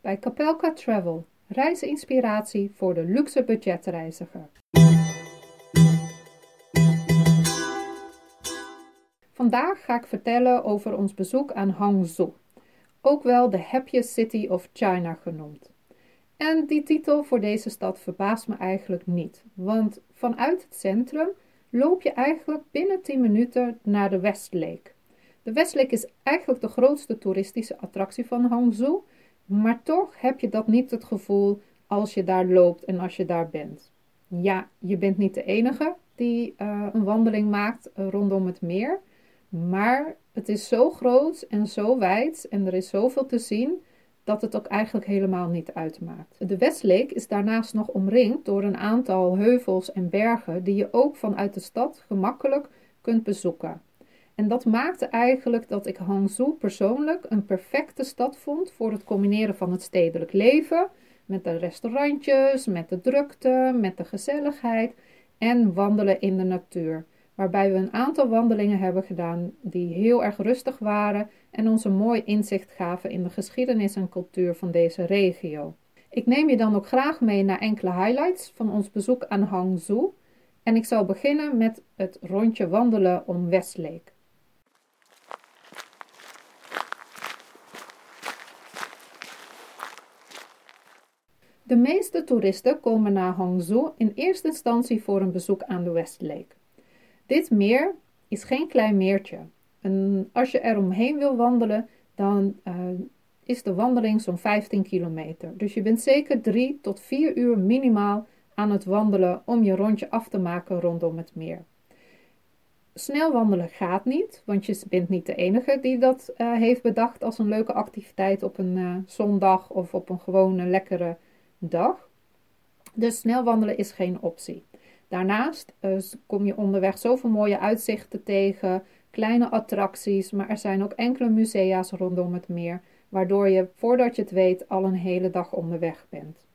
Bij Capelka Travel, reisinspiratie voor de luxe budgetreiziger. Vandaag ga ik vertellen over ons bezoek aan Hangzhou, ook wel de Happiest City of China genoemd. En die titel voor deze stad verbaast me eigenlijk niet, want vanuit het centrum loop je eigenlijk binnen 10 minuten naar de Westlake. De Westlake is eigenlijk de grootste toeristische attractie van Hangzhou, maar toch heb je dat niet het gevoel als je daar loopt en als je daar bent. Ja, je bent niet de enige die uh, een wandeling maakt uh, rondom het meer, maar het is zo groot en zo wijd en er is zoveel te zien dat het ook eigenlijk helemaal niet uitmaakt. De Westlake is daarnaast nog omringd door een aantal heuvels en bergen die je ook vanuit de stad gemakkelijk kunt bezoeken. En dat maakte eigenlijk dat ik Hangzhou persoonlijk een perfecte stad vond voor het combineren van het stedelijk leven, met de restaurantjes, met de drukte, met de gezelligheid en wandelen in de natuur. Waarbij we een aantal wandelingen hebben gedaan die heel erg rustig waren en ons een mooi inzicht gaven in de geschiedenis en cultuur van deze regio. Ik neem je dan ook graag mee naar enkele highlights van ons bezoek aan Hangzhou. En ik zal beginnen met het rondje wandelen om Westlake. De meeste toeristen komen naar Hangzhou in eerste instantie voor een bezoek aan de Westlake. Dit meer is geen klein meertje. En als je er omheen wil wandelen, dan uh, is de wandeling zo'n 15 kilometer. Dus je bent zeker 3 tot 4 uur minimaal aan het wandelen om je rondje af te maken rondom het meer. Snel wandelen gaat niet, want je bent niet de enige die dat uh, heeft bedacht als een leuke activiteit op een uh, zondag of op een gewone lekkere dag. Dus snel wandelen is geen optie. Daarnaast uh, kom je onderweg zoveel mooie uitzichten tegen, kleine attracties, maar er zijn ook enkele musea's rondom het meer, waardoor je voordat je het weet al een hele dag onderweg bent.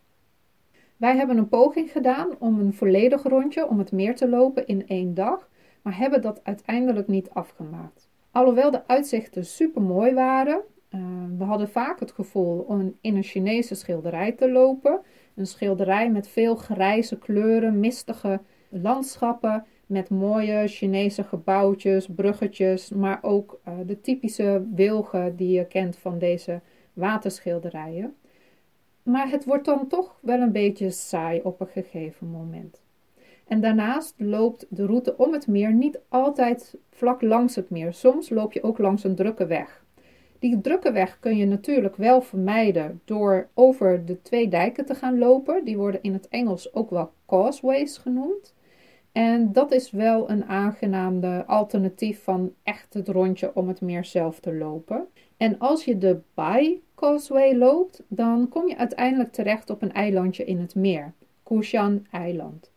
Wij hebben een poging gedaan om een volledig rondje om het meer te lopen in één dag, maar hebben dat uiteindelijk niet afgemaakt. Alhoewel de uitzichten super mooi waren, uh, we hadden vaak het gevoel om in een Chinese schilderij te lopen. Een schilderij met veel grijze kleuren, mistige landschappen met mooie Chinese gebouwtjes, bruggetjes, maar ook uh, de typische wilgen die je kent van deze waterschilderijen. Maar het wordt dan toch wel een beetje saai op een gegeven moment. En daarnaast loopt de route om het meer niet altijd vlak langs het meer. Soms loop je ook langs een drukke weg. Die drukke weg kun je natuurlijk wel vermijden door over de twee dijken te gaan lopen. Die worden in het Engels ook wel causeways genoemd. En dat is wel een aangenaamde alternatief van echt het rondje om het meer zelf te lopen. En als je de Bai Causeway loopt, dan kom je uiteindelijk terecht op een eilandje in het meer, Kushan Eiland.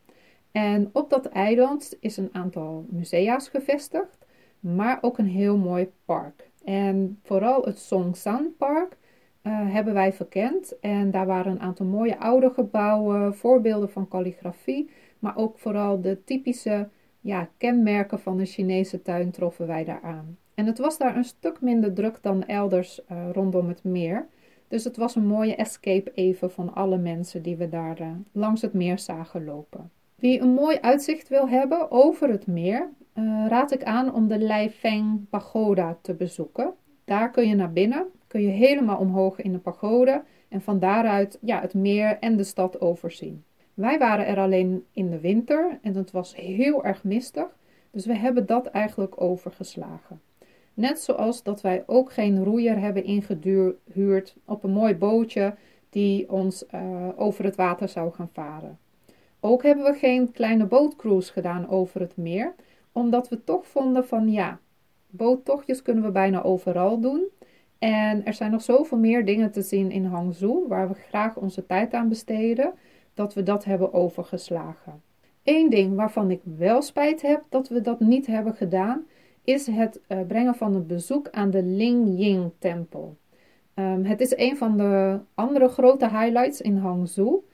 En op dat eiland is een aantal musea's gevestigd, maar ook een heel mooi park. En vooral het Songsan Park uh, hebben wij verkend. En daar waren een aantal mooie oude gebouwen, voorbeelden van kalligrafie maar ook vooral de typische ja, kenmerken van de Chinese tuin troffen wij daar aan. En het was daar een stuk minder druk dan elders uh, rondom het meer. Dus het was een mooie escape even van alle mensen die we daar uh, langs het meer zagen lopen. Wie een mooi uitzicht wil hebben over het meer, uh, raad ik aan om de Leifeng Pagoda te bezoeken. Daar kun je naar binnen, kun je helemaal omhoog in de pagode en van daaruit ja, het meer en de stad overzien. Wij waren er alleen in de winter en het was heel erg mistig, dus we hebben dat eigenlijk overgeslagen. Net zoals dat wij ook geen roeier hebben ingehuurd op een mooi bootje die ons uh, over het water zou gaan varen. Ook hebben we geen kleine bootcruise gedaan over het meer, omdat we toch vonden van ja, boottochtjes kunnen we bijna overal doen. En er zijn nog zoveel meer dingen te zien in Hangzhou waar we graag onze tijd aan besteden dat we dat hebben overgeslagen. Eén ding waarvan ik wel spijt heb dat we dat niet hebben gedaan, is het uh, brengen van een bezoek aan de Lingying Tempel. Um, het is een van de andere grote highlights in Hangzhou.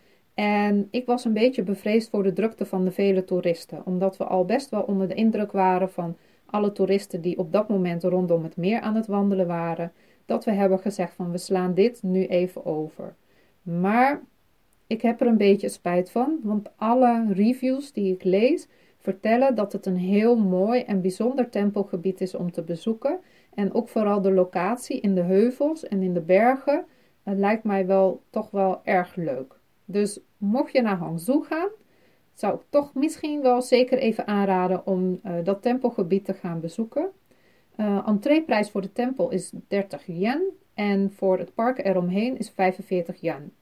En ik was een beetje bevreesd voor de drukte van de vele toeristen, omdat we al best wel onder de indruk waren van alle toeristen die op dat moment rondom het meer aan het wandelen waren. dat we hebben gezegd van we slaan dit nu even over. Maar ik heb er een beetje spijt van, want alle reviews die ik lees vertellen dat het een heel mooi en bijzonder tempelgebied is om te bezoeken. En ook vooral de locatie in de heuvels en in de bergen lijkt mij wel toch wel erg leuk. Dus mocht je naar Hangzhou gaan, zou ik toch misschien wel zeker even aanraden om uh, dat tempelgebied te gaan bezoeken. Uh, entreeprijs voor de tempel is 30 yen en voor het park eromheen is 45 yen.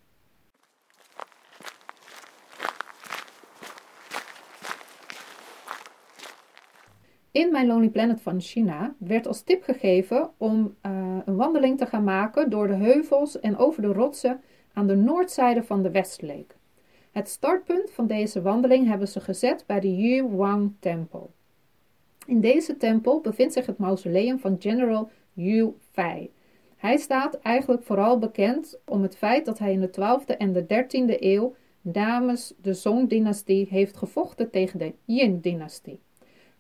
In mijn Lonely Planet van China werd als tip gegeven om uh, een wandeling te gaan maken door de heuvels en over de rotsen aan de noordzijde van de Westleek. Het startpunt van deze wandeling hebben ze gezet bij de Yuwang Tempel. In deze tempel bevindt zich het mausoleum van General Yu Fei. Hij staat eigenlijk vooral bekend om het feit dat hij in de 12e en de 13e eeuw namens de Song-dynastie heeft gevochten tegen de Yin-dynastie.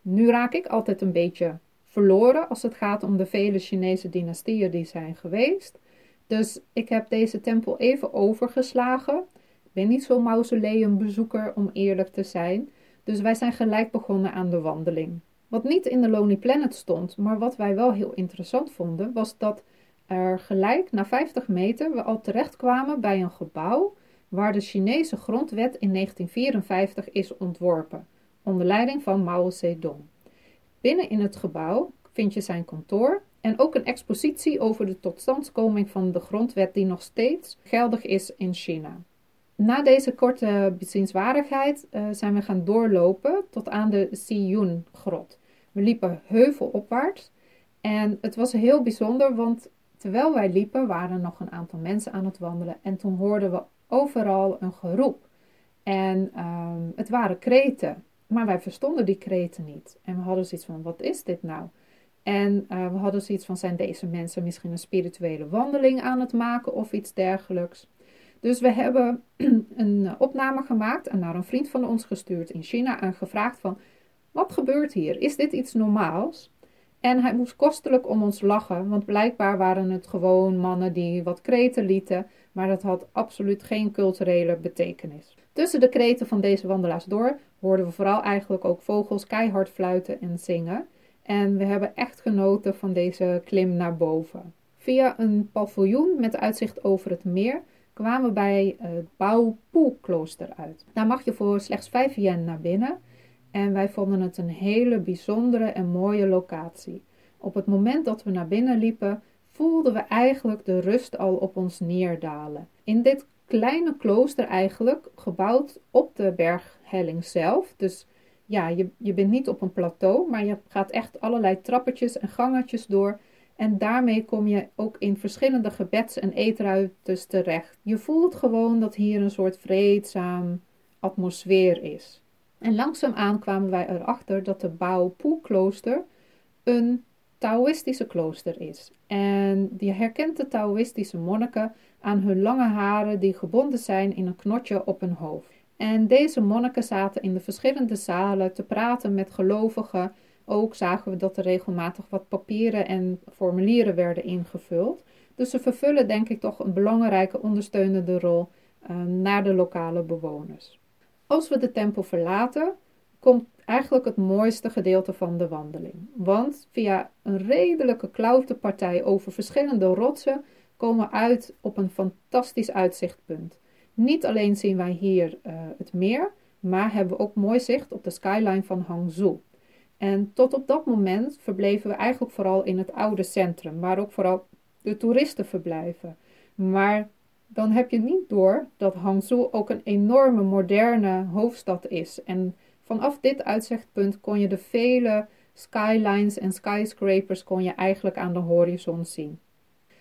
Nu raak ik altijd een beetje verloren als het gaat om de vele Chinese dynastieën die zijn geweest. Dus ik heb deze tempel even overgeslagen. Ben niet zo'n mausoleumbezoeker om eerlijk te zijn. Dus wij zijn gelijk begonnen aan de wandeling. Wat niet in de Lonely Planet stond, maar wat wij wel heel interessant vonden, was dat er gelijk na 50 meter we al terecht kwamen bij een gebouw waar de Chinese grondwet in 1954 is ontworpen onder leiding van Mao Zedong. Binnen in het gebouw vind je zijn kantoor en ook een expositie over de totstandkoming van de grondwet die nog steeds geldig is in China. Na deze korte bezienswaardigheid uh, zijn we gaan doorlopen tot aan de Xiyun-grot. We liepen heuvelopwaarts en het was heel bijzonder, want terwijl wij liepen waren nog een aantal mensen aan het wandelen en toen hoorden we overal een geroep. En um, het waren kreten. Maar wij verstonden die kreten niet. En we hadden zoiets van, wat is dit nou? En uh, we hadden zoiets van, zijn deze mensen misschien een spirituele wandeling aan het maken of iets dergelijks? Dus we hebben een opname gemaakt en naar een vriend van ons gestuurd in China en gevraagd van, wat gebeurt hier? Is dit iets normaals? En hij moest kostelijk om ons lachen, want blijkbaar waren het gewoon mannen die wat kreten lieten, maar dat had absoluut geen culturele betekenis. Tussen de kreten van deze wandelaars door hoorden we vooral eigenlijk ook vogels keihard fluiten en zingen. En we hebben echt genoten van deze klim naar boven. Via een paviljoen met uitzicht over het meer kwamen we bij het Baopu-klooster uit. Daar mag je voor slechts 5 yen naar binnen. En wij vonden het een hele bijzondere en mooie locatie. Op het moment dat we naar binnen liepen, voelden we eigenlijk de rust al op ons neerdalen. In dit kleine klooster eigenlijk, gebouwd op de berghelling zelf. Dus ja, je, je bent niet op een plateau, maar je gaat echt allerlei trappetjes en gangetjes door. En daarmee kom je ook in verschillende gebeds- en eetruimtes terecht. Je voelt gewoon dat hier een soort vreedzaam atmosfeer is. En langzaamaan kwamen wij erachter dat de Bao klooster een Taoïstische klooster is. En je herkent de Taoïstische monniken aan hun lange haren die gebonden zijn in een knotje op hun hoofd. En deze monniken zaten in de verschillende zalen te praten met gelovigen. Ook zagen we dat er regelmatig wat papieren en formulieren werden ingevuld. Dus ze vervullen denk ik toch een belangrijke ondersteunende rol uh, naar de lokale bewoners. Als we de tempel verlaten, komt eigenlijk het mooiste gedeelte van de wandeling. Want via een redelijke klauterpartij over verschillende rotsen komen we uit op een fantastisch uitzichtpunt. Niet alleen zien wij hier uh, het meer, maar hebben we ook mooi zicht op de skyline van Hangzhou. En tot op dat moment verbleven we eigenlijk vooral in het oude centrum, waar ook vooral de toeristen verblijven. Maar dan heb je niet door dat Hangzhou ook een enorme moderne hoofdstad is. En vanaf dit uitzichtpunt kon je de vele skylines en skyscrapers kon je eigenlijk aan de horizon zien.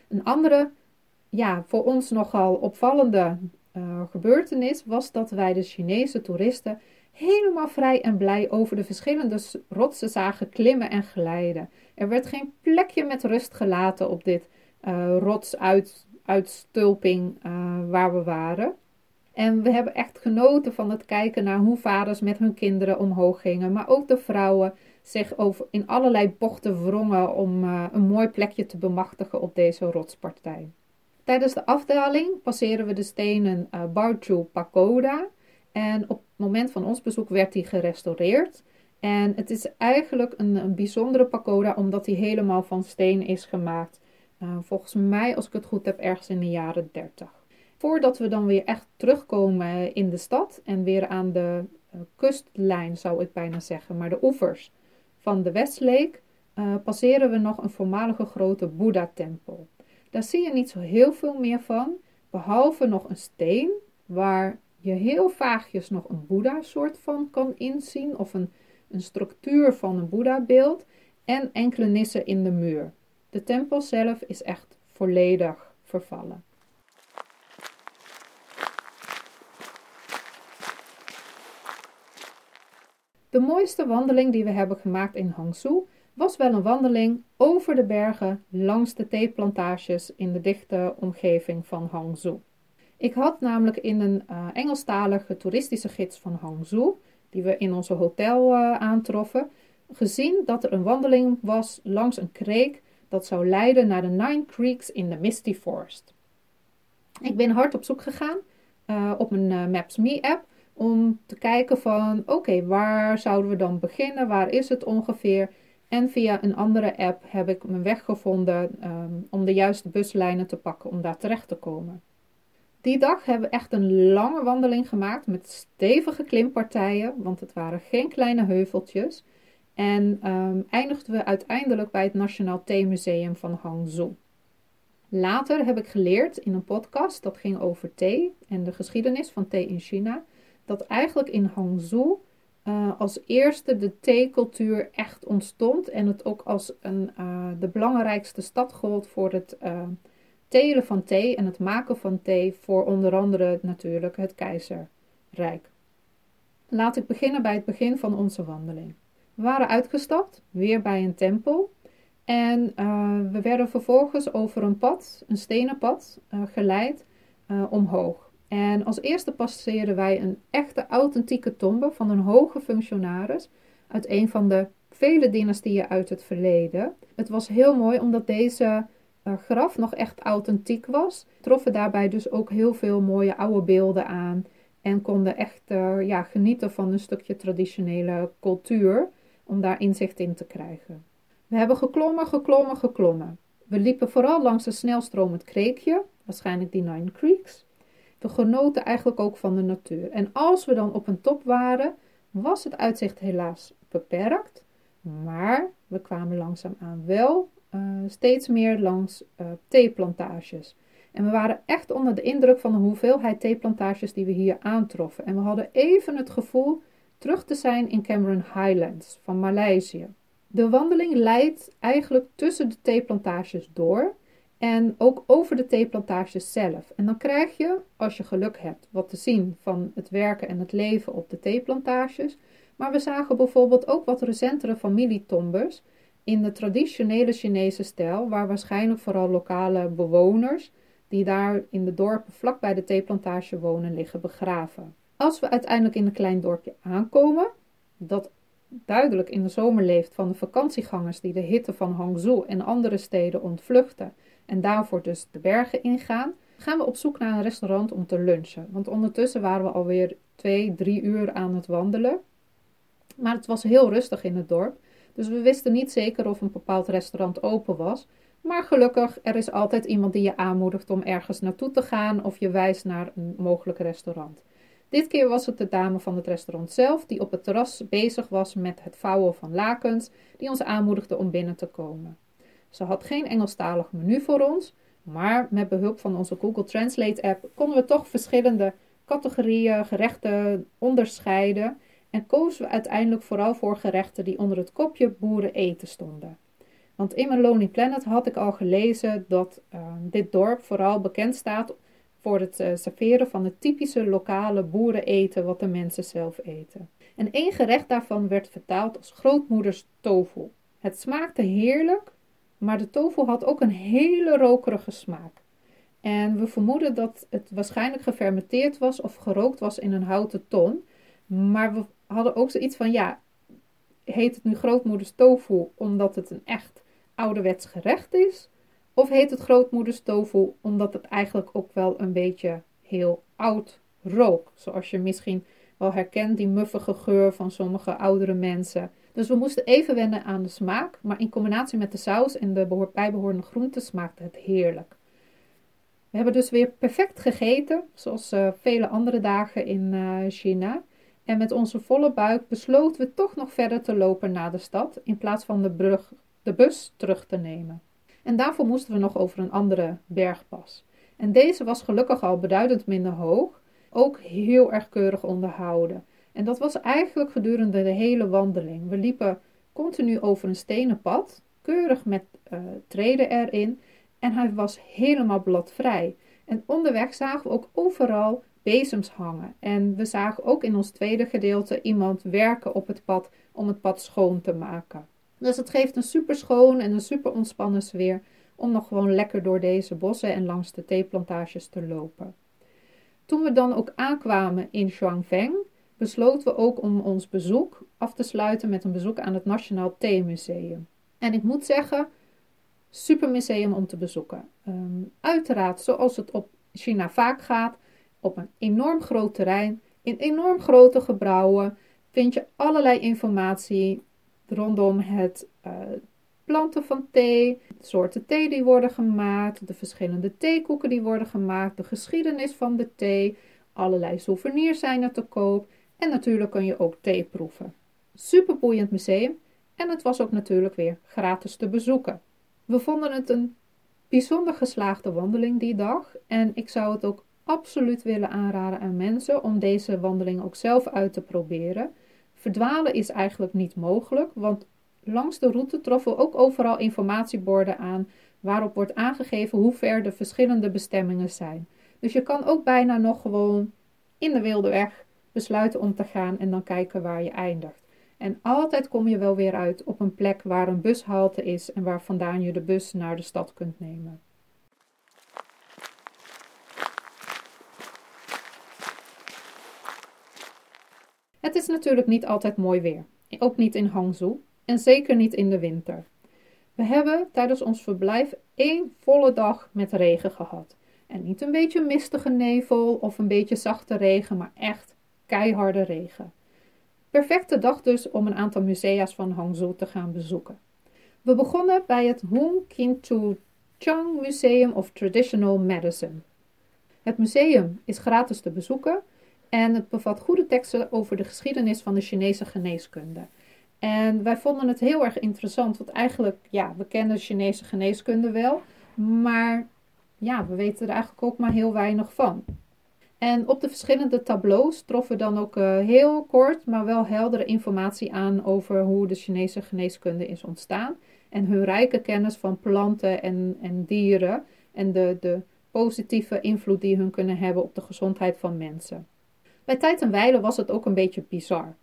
Een andere, ja, voor ons nogal opvallende uh, gebeurtenis was dat wij de Chinese toeristen helemaal vrij en blij over de verschillende rotsen zagen klimmen en glijden. Er werd geen plekje met rust gelaten op dit uh, rotsuitstulping uh, waar we waren. En we hebben echt genoten van het kijken naar hoe vaders met hun kinderen omhoog gingen, maar ook de vrouwen zich over in allerlei bochten wrongen om uh, een mooi plekje te bemachtigen op deze rotspartij. Tijdens de afdaling passeren we de stenen uh, Barchu Pagoda en op moment van ons bezoek werd die gerestaureerd. En het is eigenlijk een, een bijzondere pagoda omdat die helemaal van steen is gemaakt. Uh, volgens mij, als ik het goed heb, ergens in de jaren 30. Voordat we dan weer echt terugkomen in de stad en weer aan de uh, kustlijn, zou ik bijna zeggen, maar de oevers van de Westlake, uh, passeren we nog een voormalige grote Boeddha-tempel. Daar zie je niet zo heel veel meer van, behalve nog een steen waar je heel vaagjes nog een Boeddha-soort van kan inzien, of een, een structuur van een Boeddha-beeld, en enkele nissen in de muur. De tempel zelf is echt volledig vervallen. De mooiste wandeling die we hebben gemaakt in Hangzhou was wel een wandeling over de bergen langs de theeplantages in de dichte omgeving van Hangzhou. Ik had namelijk in een uh, Engelstalige toeristische gids van Hangzhou, die we in onze hotel uh, aantroffen, gezien dat er een wandeling was langs een kreek dat zou leiden naar de Nine Creeks in de Misty Forest. Ik ben hard op zoek gegaan uh, op mijn Maps Me app om te kijken van oké, waar zouden we dan beginnen? Waar is het ongeveer? En via een andere app heb ik mijn weg gevonden um, om de juiste buslijnen te pakken om daar terecht te komen. Die dag hebben we echt een lange wandeling gemaakt met stevige klimpartijen, want het waren geen kleine heuveltjes. En um, eindigden we uiteindelijk bij het Nationaal Theemuseum van Hangzhou. Later heb ik geleerd in een podcast dat ging over thee en de geschiedenis van thee in China dat eigenlijk in Hangzhou uh, als eerste de theecultuur echt ontstond en het ook als een, uh, de belangrijkste stad gold voor het uh, telen van thee en het maken van thee voor onder andere natuurlijk het keizerrijk. Laat ik beginnen bij het begin van onze wandeling. We waren uitgestapt, weer bij een tempel. En we werden vervolgens over een pad, een stenen pad, geleid omhoog. En als eerste passeerden wij een echte authentieke tombe van een hoge functionaris uit een van de vele dynastieën uit het verleden. Het was heel mooi omdat deze graf nog echt authentiek was. Troffen daarbij dus ook heel veel mooie oude beelden aan en konden echt uh, ja, genieten van een stukje traditionele cultuur om daar inzicht in te krijgen. We hebben geklommen, geklommen, geklommen. We liepen vooral langs een snelstromend kreekje, waarschijnlijk die Nine Creeks. We genoten eigenlijk ook van de natuur. En als we dan op een top waren, was het uitzicht helaas beperkt. Maar we kwamen langzaamaan wel uh, steeds meer langs uh, theeplantages. En we waren echt onder de indruk van de hoeveelheid theeplantages die we hier aantroffen. En we hadden even het gevoel terug te zijn in Cameron Highlands van Maleisië. De wandeling leidt eigenlijk tussen de theeplantages door. En ook over de theeplantages zelf. En dan krijg je, als je geluk hebt, wat te zien van het werken en het leven op de theeplantages. Maar we zagen bijvoorbeeld ook wat recentere familietombes in de traditionele Chinese stijl, waar waarschijnlijk vooral lokale bewoners die daar in de dorpen vlakbij de theeplantage wonen liggen begraven. Als we uiteindelijk in een klein dorpje aankomen, dat duidelijk in de zomer leeft van de vakantiegangers die de hitte van Hangzhou en andere steden ontvluchten en daarvoor dus de bergen ingaan, gaan we op zoek naar een restaurant om te lunchen. Want ondertussen waren we alweer twee, drie uur aan het wandelen. Maar het was heel rustig in het dorp, dus we wisten niet zeker of een bepaald restaurant open was. Maar gelukkig, er is altijd iemand die je aanmoedigt om ergens naartoe te gaan of je wijst naar een mogelijk restaurant. Dit keer was het de dame van het restaurant zelf die op het terras bezig was met het vouwen van lakens, die ons aanmoedigde om binnen te komen. Ze had geen Engelstalig menu voor ons, maar met behulp van onze Google Translate app konden we toch verschillende categorieën gerechten onderscheiden en kozen we uiteindelijk vooral voor gerechten die onder het kopje boeren eten stonden. Want in mijn Lonely Planet had ik al gelezen dat uh, dit dorp vooral bekend staat voor het uh, serveren van het typische lokale boereneten wat de mensen zelf eten. En één gerecht daarvan werd vertaald als grootmoeders tofu. Het smaakte heerlijk, maar de tofu had ook een hele rokerige smaak. En we vermoeden dat het waarschijnlijk gefermenteerd was of gerookt was in een houten ton. Maar we hadden ook zoiets van, ja, heet het nu grootmoeders tofu omdat het een echt ouderwets gerecht is? Of heet het grootmoeders tofu omdat het eigenlijk ook wel een beetje heel oud rook? Zoals je misschien wel herkent, die muffige geur van sommige oudere mensen. Dus we moesten even wennen aan de smaak, maar in combinatie met de saus en de bijbehorende groenten smaakte het heerlijk. We hebben dus weer perfect gegeten, zoals uh, vele andere dagen in uh, China. En met onze volle buik besloten we toch nog verder te lopen naar de stad, in plaats van de, brug, de bus terug te nemen. En daarvoor moesten we nog over een andere bergpas. En deze was gelukkig al beduidend minder hoog, ook heel erg keurig onderhouden. En dat was eigenlijk gedurende de hele wandeling. We liepen continu over een stenen pad, keurig met uh, treden erin. En hij was helemaal bladvrij. En onderweg zagen we ook overal bezems hangen. En we zagen ook in ons tweede gedeelte iemand werken op het pad om het pad schoon te maken. Dus het geeft een super schoon en een super ontspannen sfeer om nog gewoon lekker door deze bossen en langs de theeplantages te lopen. Toen we dan ook aankwamen in Shuangfeng, besloten we ook om ons bezoek af te sluiten met een bezoek aan het Nationaal Theemuseum. En ik moet zeggen, super museum om te bezoeken. Ehm, uiteraard, zoals het op China vaak gaat, op een enorm groot terrein, in enorm grote gebouwen, vind je allerlei informatie rondom het uh, planten van thee, soorten thee die worden gemaakt, de verschillende theekoeken die worden gemaakt, de geschiedenis van de thee, allerlei souvenirs zijn er te koop en natuurlijk kun je ook thee proeven. Super boeiend museum en het was ook natuurlijk weer gratis te bezoeken. We vonden het een bijzonder geslaagde wandeling die dag en ik zou het ook absoluut willen aanraden aan mensen om deze wandeling ook zelf uit te proberen. Verdwalen is eigenlijk niet mogelijk, want langs de route troffen we ook overal informatieborden aan waarop wordt aangegeven hoe ver de verschillende bestemmingen zijn. Dus je kan ook bijna nog gewoon in de wilde weg besluiten om te gaan en dan kijken waar je eindigt. En altijd kom je wel weer uit op een plek waar een bushalte is en waar vandaan je de bus naar de stad kunt nemen. Is natuurlijk niet altijd mooi weer, ook niet in Hangzhou en zeker niet in de winter. We hebben tijdens ons verblijf één volle dag met regen gehad. En niet een beetje mistige nevel of een beetje zachte regen, maar echt keiharde regen. Perfecte dag dus om een aantal musea's van Hangzhou te gaan bezoeken. We begonnen bij het Hung Kintu Chang Museum of Traditional Medicine. Het museum is gratis te bezoeken en het bevat goede teksten over de geschiedenis van de Chinese geneeskunde. En wij vonden het heel erg interessant, want eigenlijk, ja, we kennen Chinese geneeskunde wel, maar ja, we weten er eigenlijk ook maar heel weinig van. En op de verschillende tableaus troffen we dan ook uh, heel kort, maar wel heldere informatie aan over hoe de Chinese geneeskunde is ontstaan. En hun rijke kennis van planten en, en dieren en de, de positieve invloed die hun kunnen hebben op de gezondheid van mensen. Bij tijd en wijle was het ook een beetje bizar.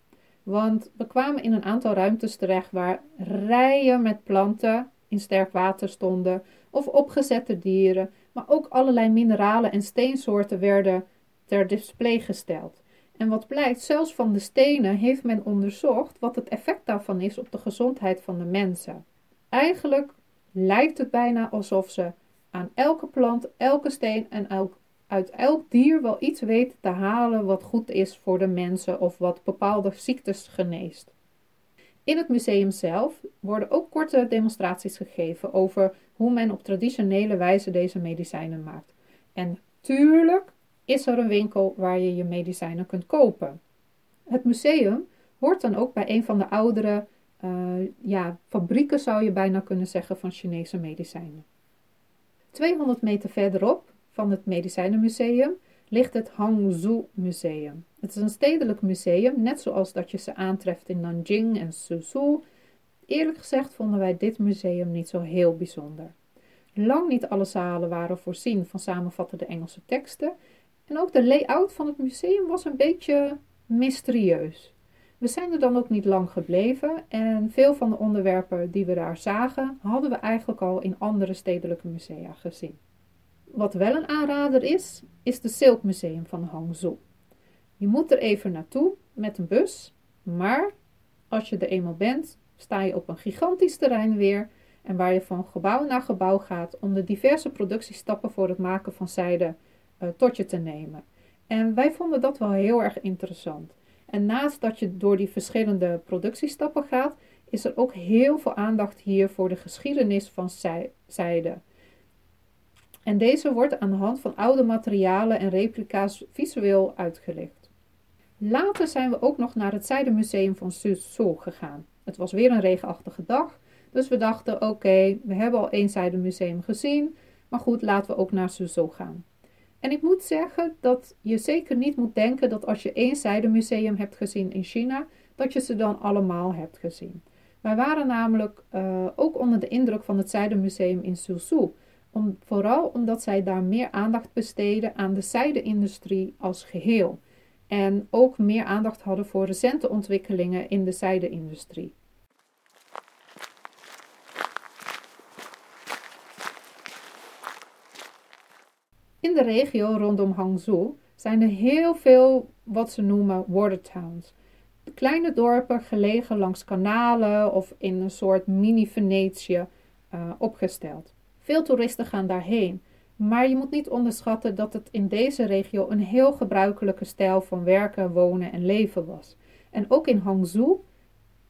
Want we kwamen in een aantal ruimtes terecht waar rijen met planten in sterk water stonden of opgezette dieren, maar ook allerlei mineralen en steensoorten werden ter display gesteld. En wat blijkt, zelfs van de stenen heeft men onderzocht wat het effect daarvan is op de gezondheid van de mensen. Eigenlijk lijkt het bijna alsof ze aan elke plant, elke steen en elk, uit elk dier wel iets weten te halen wat goed is voor de mensen of wat bepaalde ziektes geneest. In het museum zelf worden ook korte demonstraties gegeven over hoe men op traditionele wijze deze medicijnen maakt. En tuurlijk is er een winkel waar je je medicijnen kunt kopen. Het museum hoort dan ook bij een van de oudere uh, ja, fabrieken, zou je bijna kunnen zeggen, van Chinese medicijnen. 200 meter verderop van het Medicijnenmuseum ligt het Hangzhou Museum. Het is een stedelijk museum, net zoals dat je ze aantreft in Nanjing en Suzhou. Eerlijk gezegd vonden wij dit museum niet zo heel bijzonder. Lang niet alle zalen waren voorzien van samenvattende Engelse teksten en ook de layout van het museum was een beetje mysterieus. We zijn er dan ook niet lang gebleven en veel van de onderwerpen die we daar zagen, hadden we eigenlijk al in andere stedelijke musea gezien. Wat wel een aanrader is, is de Silk Museum van Hangzhou. Je moet er even naartoe met een bus, maar als je er eenmaal bent, sta je op een gigantisch terrein weer en waar je van gebouw naar gebouw gaat om de diverse productiestappen voor het maken van zijde uh, tot je te nemen. En wij vonden dat wel heel erg interessant. En naast dat je door die verschillende productiestappen gaat, is er ook heel veel aandacht hier voor de geschiedenis van zijde. En deze wordt aan de hand van oude materialen en replica's visueel uitgelegd. Later zijn we ook nog naar het Zijdemuseum van Suzhou gegaan. Het was weer een regenachtige dag, dus we dachten: oké, we hebben al één Zijdemuseum gezien, maar goed, laten we ook naar Suzhou gaan. En ik moet zeggen dat je zeker niet moet denken dat als je één Zijdemuseum hebt gezien in China, dat je ze dan allemaal hebt gezien. Wij waren namelijk uh, ook onder de indruk van het Zijdemuseum in Suzhou. Om, vooral omdat zij daar meer aandacht besteden aan de zijde-industrie als geheel. En ook meer aandacht hadden voor recente ontwikkelingen in de zijde-industrie. In de regio rondom Hangzhou zijn er heel veel wat ze noemen water towns. Kleine dorpen gelegen langs kanalen of in een soort mini-Venetië uh, opgesteld. Veel toeristen gaan daarheen, maar je moet niet onderschatten dat het in deze regio een heel gebruikelijke stijl van werken, wonen en leven was. En ook in Hangzhou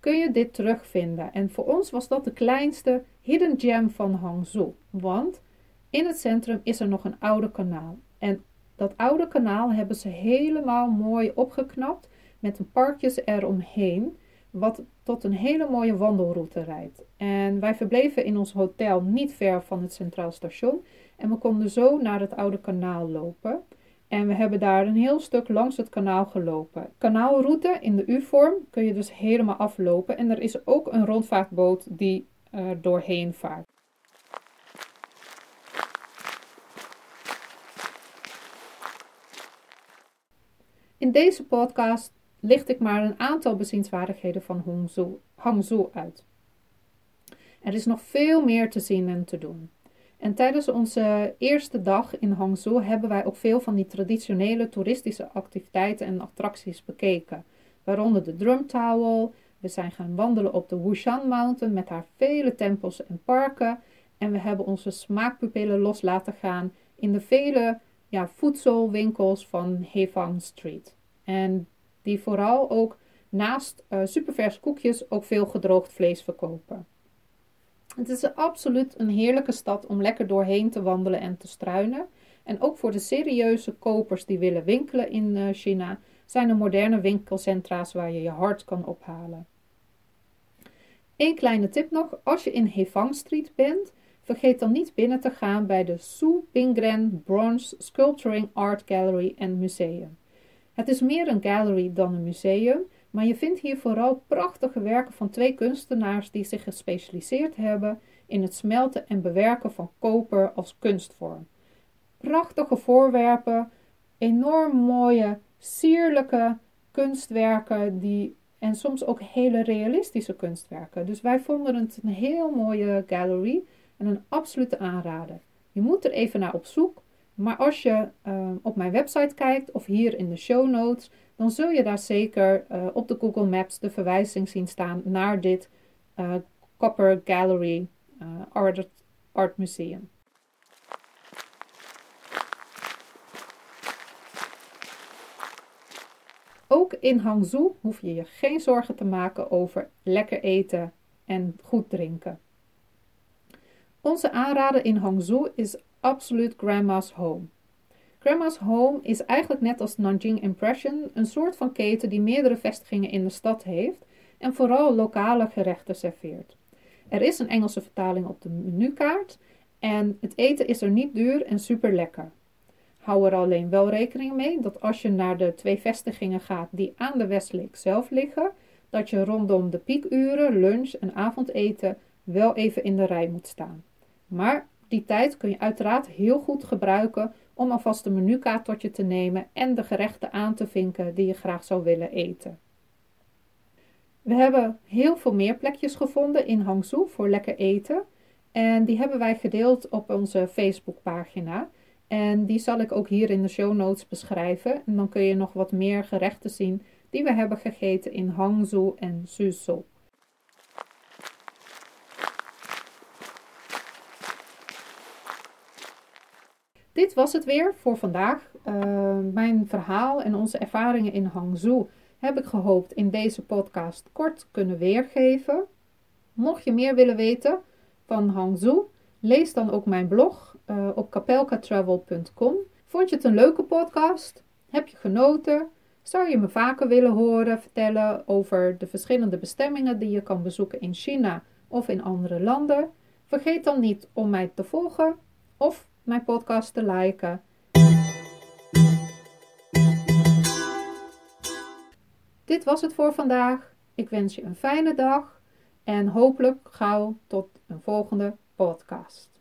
kun je dit terugvinden. En voor ons was dat de kleinste hidden gem van Hangzhou, want in het centrum is er nog een oude kanaal. En dat oude kanaal hebben ze helemaal mooi opgeknapt met een parkjes eromheen, wat tot een hele mooie wandelroute rijdt. En wij verbleven in ons hotel niet ver van het Centraal Station en we konden zo naar het oude kanaal lopen. En we hebben daar een heel stuk langs het kanaal gelopen. Kanaalroute in de U-vorm kun je dus helemaal aflopen. En er is ook een rondvaartboot die er doorheen vaart. In deze podcast licht ik maar een aantal bezienswaardigheden van Hangzhou, uit. Er is nog veel meer te zien en te doen. En tijdens onze eerste dag in Hangzhou hebben wij ook veel van die traditionele toeristische activiteiten en attracties bekeken. Waaronder de Drum Towel. We zijn gaan wandelen op de Wushan Mountain met haar vele tempels en parken. En we hebben onze smaakpupillen los laten gaan in de vele ja, voedselwinkels van Hefang Street. En die vooral ook naast uh, supervers koekjes ook veel gedroogd vlees verkopen. Het is absoluut een heerlijke stad om lekker doorheen te wandelen en te struinen. En ook voor de serieuze kopers die willen winkelen in uh, China zijn er moderne winkelcentra's waar je je hart kan ophalen. Eén kleine tip nog: als je in Hefang Street bent, vergeet dan niet binnen te gaan bij de Su Bingren Bronze Sculpturing Art Gallery en Museum. Het is meer een gallery dan een museum, maar je vindt hier vooral prachtige werken van twee kunstenaars die zich gespecialiseerd hebben in het smelten en bewerken van koper als kunstvorm. Prachtige voorwerpen, enorm mooie, sierlijke kunstwerken die, en soms ook hele realistische kunstwerken. Dus wij vonden het een heel mooie gallery en een absolute aanrader. Je moet er even naar op zoek, maar als je uh, op mijn website kijkt of hier in de show notes, dan zul je daar zeker uh, op de Google Maps de verwijzing zien staan naar dit uh, Copper Gallery Art, Art Museum. Ook in Hangzhou hoef je je geen zorgen te maken over lekker eten en goed drinken. Onze aanrader in Hangzhou is absoluut Grandma's Home. Grandma's Home is eigenlijk net als Nanjing Impression een soort van keten die meerdere vestigingen in de stad heeft en vooral lokale gerechten serveert. Er is een Engelse vertaling op de menukaart en het eten is er niet duur en super lekker. Hou er alleen wel rekening mee dat als je naar de twee vestigingen gaat die aan de Westlake zelf liggen, dat je rondom de piekuren, lunch en avondeten wel even in de rij moet staan. Maar die tijd kun je uiteraard heel goed gebruiken om alvast een menukaart te nemen en de gerechten aan te vinken die je graag zou willen eten. We hebben heel veel meer plekjes gevonden in Hangzhou voor lekker eten. En die hebben wij gedeeld op onze Facebookpagina. En die zal ik ook hier in de show notes beschrijven. En dan kun je nog wat meer gerechten zien die we hebben gegeten in Hangzhou en Suzhou. Dit was het weer voor vandaag. Uh, mijn verhaal en onze ervaringen in Hangzhou heb ik gehoopt in deze podcast kort kunnen weergeven. Mocht je meer willen weten van Hangzhou, lees dan ook mijn blog uh, op kapelkatravel.com. Vond je het een leuke podcast? Heb je genoten? Zou je me vaker willen horen vertellen over de verschillende bestemmingen die je kan bezoeken in China of in andere landen? Vergeet dan niet om mij te volgen of mijn podcast te liken. Dit was het voor vandaag. Ik wens je een fijne dag en hopelijk gauw tot een volgende podcast.